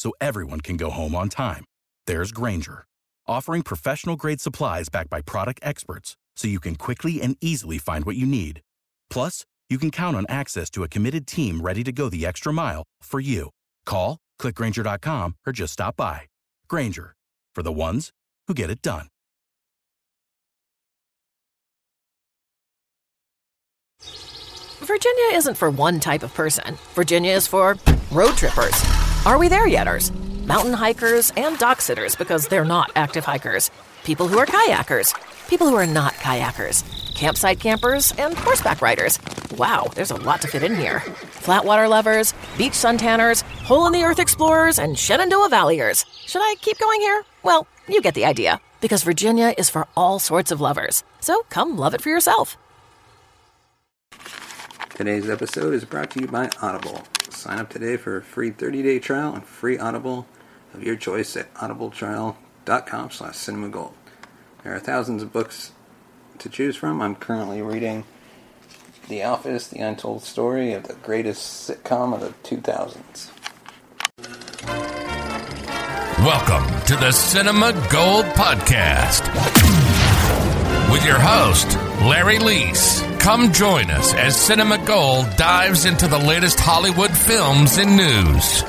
so everyone can go home on time, there's Grainger, offering professional grade supplies backed by product experts so you can quickly and easily find what you need. Plus, you can count on access to a committed team ready to go the extra mile for you. Call, clickgrainger.com, or just stop by. Grainger, for the ones who get it done. Virginia isn't for one type of person. Virginia is for road trippers. Are we there yeters? Mountain hikers and dock sitters because they're not active hikers. People who are kayakers. People who are not kayakers. Campsite campers and horseback riders. Wow, there's a lot to fit in here. Flatwater lovers, beach suntanners, hole in the earth explorers, and Shenandoah Valleyers. Should I keep going here? Well, you get the idea. Because Virginia is for all sorts of lovers. So come love it for yourself. Today's episode is brought to you by Audible. Sign up today for a free 30-day trial and free Audible of your choice at audibletrial.com slash cinemagold. There are thousands of books to choose from. I'm currently reading The Office, The Untold Story of the greatest sitcom of the 2000s. Welcome to the Cinema Gold Podcast with your host, Larry Leese. Come join us as Cinema Gold dives into the latest Hollywood films and news.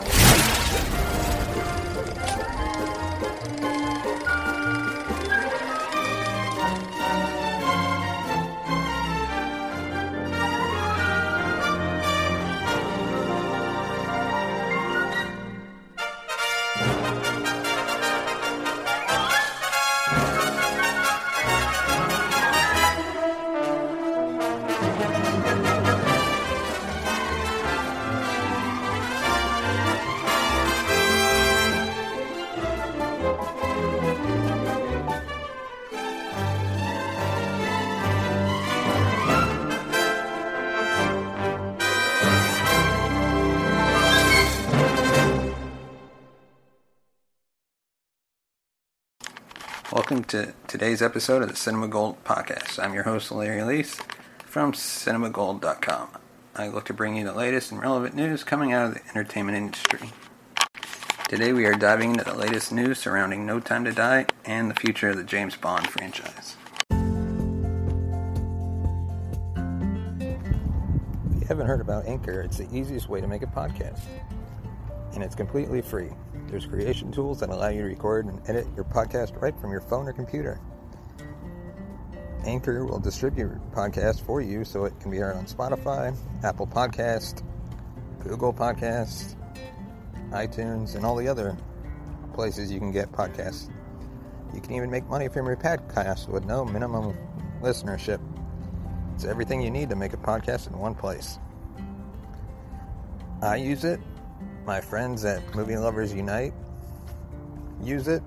Welcome to today's episode of the Cinema Gold Podcast. I'm your host, Larry Leese from cinemagold.com. I look to bring you the latest and relevant news coming out of the entertainment industry. Today we are diving into the latest news surrounding No Time to Die and the future of the James Bond franchise. If you haven't heard about Anchor, it's the easiest way to make a podcast. And it's completely free. There's creation tools that allow you to record and edit your podcast right from your phone or computer. Anchor will distribute your podcast for you so it can be heard on Spotify, Apple Podcast, Google Podcast, iTunes, and all the other places you can get podcasts. You can even make money from your podcast with no minimum listenership. It's everything you need to make a podcast in one place. I use it my friends at Movie Lovers Unite use it,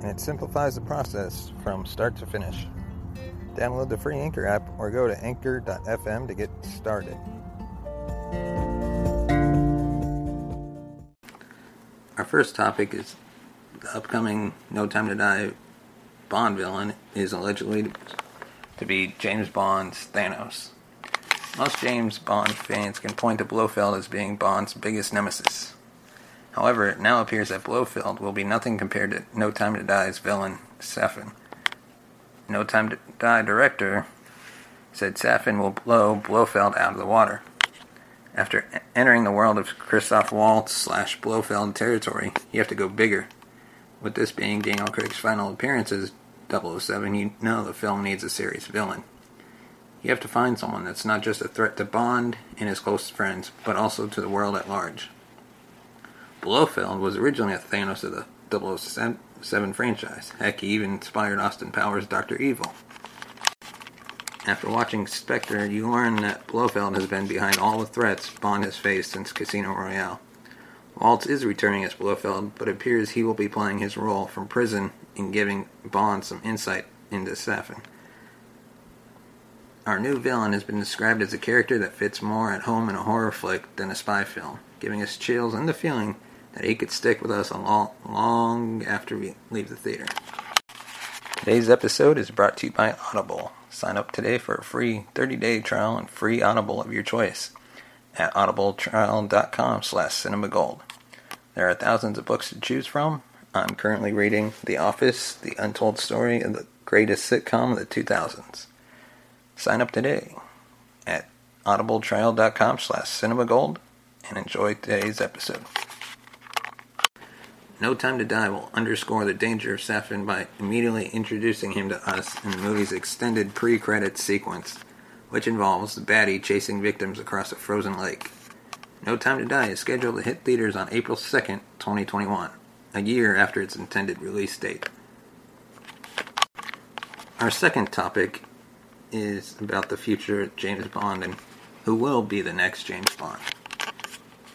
and it simplifies the process from start to finish. Download the free Anchor app or go to anchor.fm to get started. Our first topic is the upcoming No Time to Die Bond villain is allegedly to be James Bond's Thanos. Most James Bond fans can point to Blofeld as being Bond's biggest nemesis. However, it now appears that Blofeld will be nothing compared to No Time to Die's villain, Safin. No Time to Die director said Safin will blow Blofeld out of the water. After entering the world of Christoph Waltz slash Blofeld territory, you have to go bigger. With this being Daniel Craig's final appearance as 007, you know the film needs a serious villain. You have to find someone that's not just a threat to Bond and his close friends, but also to the world at large. Blofeld was originally a Thanos of the 007 franchise. Heck, he even inspired Austin Powers' Dr. Evil. After watching Spectre, you learn that Blofeld has been behind all the threats Bond has faced since Casino Royale. Waltz is returning as Blofeld, but it appears he will be playing his role from prison in giving Bond some insight into Safin. Our new villain has been described as a character that fits more at home in a horror flick than a spy film, giving us chills and the feeling that he could stick with us a long, long after we leave the theater. Today's episode is brought to you by Audible. Sign up today for a free 30-day trial and free Audible of your choice at audibletrial.com slash cinemagold. There are thousands of books to choose from. I'm currently reading The Office, The Untold Story of the Greatest Sitcom of the 2000s. Sign up today at audibletrial.com slash cinemagold and enjoy today's episode. No Time to Die will underscore the danger of Safin by immediately introducing him to us in the movie's extended pre-credits sequence, which involves the baddie chasing victims across a frozen lake. No Time to Die is scheduled to hit theaters on April 2nd, 2021, a year after its intended release date. Our second topic is about the future James Bond and who will be the next James Bond.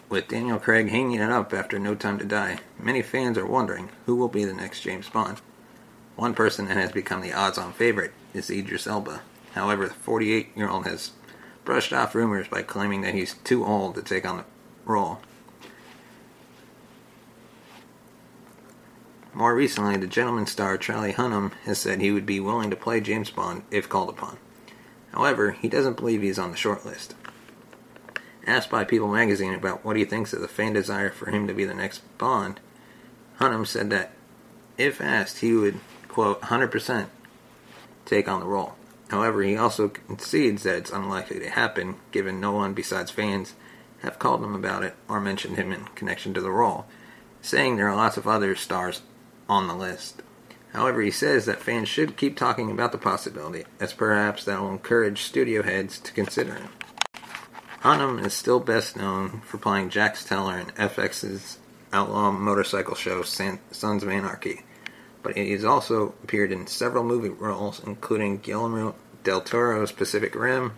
With Daniel Craig hanging it up after No Time to Die, many fans are wondering who will be the next James Bond. One person that has become the odds on favorite is Idris Elba. However, the 48 year old has brushed off rumors by claiming that he's too old to take on the role. More recently, the gentleman star Charlie Hunnam has said he would be willing to play James Bond if called upon. However, he doesn't believe he's on the short list. Asked by People magazine about what he thinks of the fan desire for him to be the next Bond, Hunnam said that if asked, he would, quote, 100% take on the role. However, he also concedes that it's unlikely to happen, given no one besides fans have called him about it or mentioned him in connection to the role, saying there are lots of other stars on the list. However, he says that fans should keep talking about the possibility, as perhaps that will encourage studio heads to consider him. Hunnam is still best known for playing Jax Teller in FX's outlaw motorcycle show Sons of Anarchy, but he has also appeared in several movie roles, including Guillermo del Toro's Pacific Rim,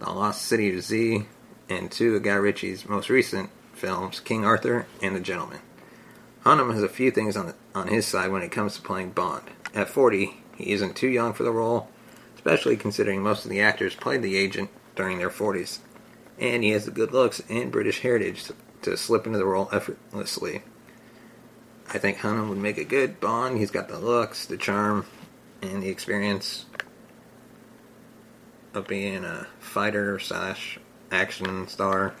The Lost City of Z, and two of Guy Ritchie's most recent films, King Arthur and The Gentlemen. Hunnam has a few things on, on his side when it comes to playing Bond. At 40, he isn't too young for the role, especially considering most of the actors played the agent during their 40s. And he has the good looks and British heritage to, to slip into the role effortlessly. I think Hunnam would make a good Bond. He's got the looks, the charm, and the experience of being a fighter slash action star.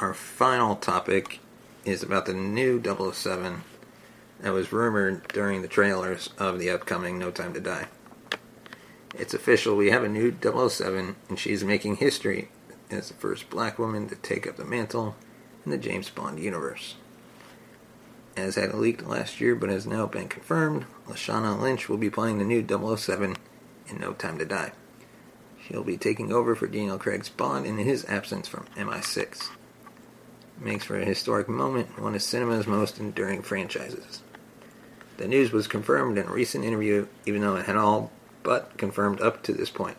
Our final topic is about the new 007 that was rumored during the trailers of the upcoming No Time to Die. It's official, we have a new 007, and she's making history as the first black woman to take up the mantle in the James Bond universe. As had leaked last year but has now been confirmed, Lashana Lynch will be playing the new 007 in No Time to Die. She'll be taking over for Daniel Craig's Bond in his absence from MI6 makes for a historic moment, one of cinema's most enduring franchises. The news was confirmed in a recent interview, even though it had all but confirmed up to this point.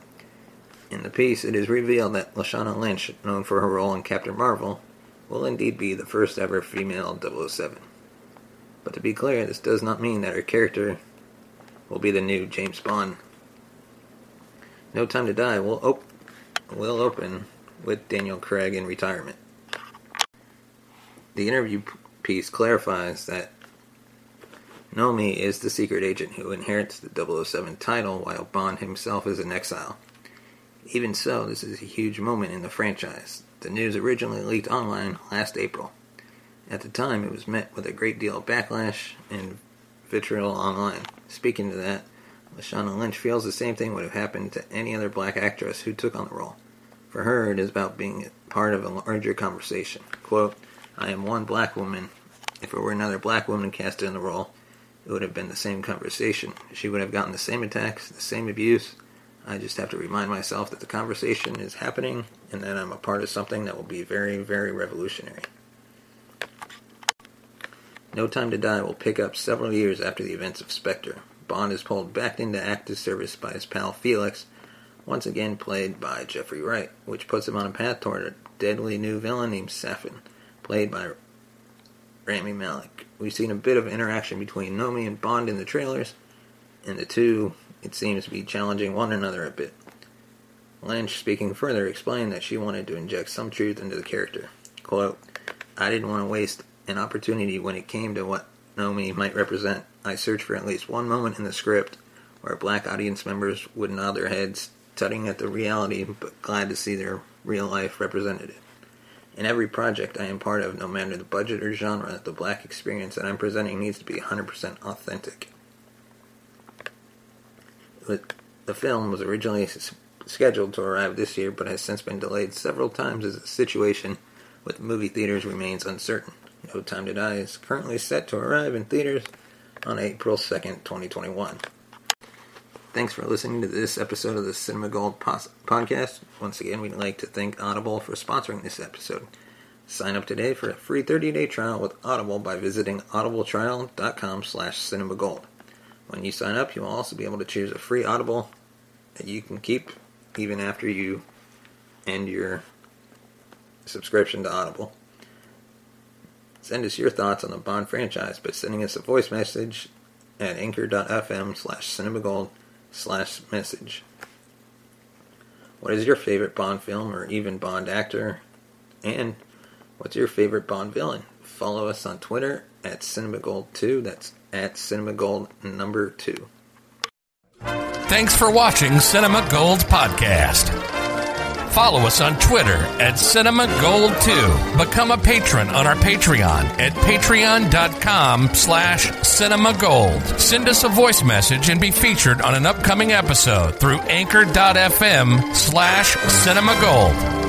In the piece, it is revealed that Lashana Lynch, known for her role in Captain Marvel, will indeed be the first ever female 007. But to be clear, this does not mean that her character will be the new James Bond. No Time to Die will, op- will open with Daniel Craig in retirement. The interview piece clarifies that Nomi is the secret agent who inherits the 007 title while Bond himself is in exile. Even so, this is a huge moment in the franchise. The news originally leaked online last April. At the time, it was met with a great deal of backlash and vitriol online. Speaking to that, Lashana Lynch feels the same thing would have happened to any other black actress who took on the role. For her, it is about being part of a larger conversation. Quote, I am one black woman. If it were another black woman cast in the role, it would have been the same conversation. She would have gotten the same attacks, the same abuse. I just have to remind myself that the conversation is happening and that I'm a part of something that will be very, very revolutionary. No Time to Die will pick up several years after the events of Spectre. Bond is pulled back into active service by his pal Felix, once again played by Jeffrey Wright, which puts him on a path toward a deadly new villain named Safin, played by Rami Malek. We've seen a bit of interaction between Nomi and Bond in the trailers, and the two, it seems to be challenging one another a bit. Lynch, speaking further, explained that she wanted to inject some truth into the character. Quote, I didn't want to waste an opportunity when it came to what Nomi might represent. I searched for at least one moment in the script where black audience members would nod their heads, tutting at the reality, but glad to see their real life represented. In every project I am part of, no matter the budget or genre, the black experience that I'm presenting needs to be 100% authentic. The film was originally scheduled to arrive this year, but has since been delayed several times as the situation with movie theaters remains uncertain. No Time to Die is currently set to arrive in theaters on April 2nd, 2021. Thanks for listening to this episode of the Cinema Gold pos- podcast. Once again, we'd like to thank Audible for sponsoring this episode. Sign up today for a free 30-day trial with Audible by visiting audibletrial.com slash cinemagold. When you sign up, you'll also be able to choose a free Audible that you can keep even after you end your subscription to Audible. Send us your thoughts on the Bond franchise by sending us a voice message at anchor.fm slash cinemagold slash message. What is your favorite Bond film or even Bond actor? And what's your favorite Bond villain? Follow us on Twitter at cinemagold2. That's at cinemagold number 2. Thanks for watching Cinema Gold Podcast. Follow us on Twitter at Cinema Gold 2. Become a patron on our Patreon at patreon.com slash cinema gold. Send us a voice message and be featured on an upcoming episode through anchor.fm slash cinema gold.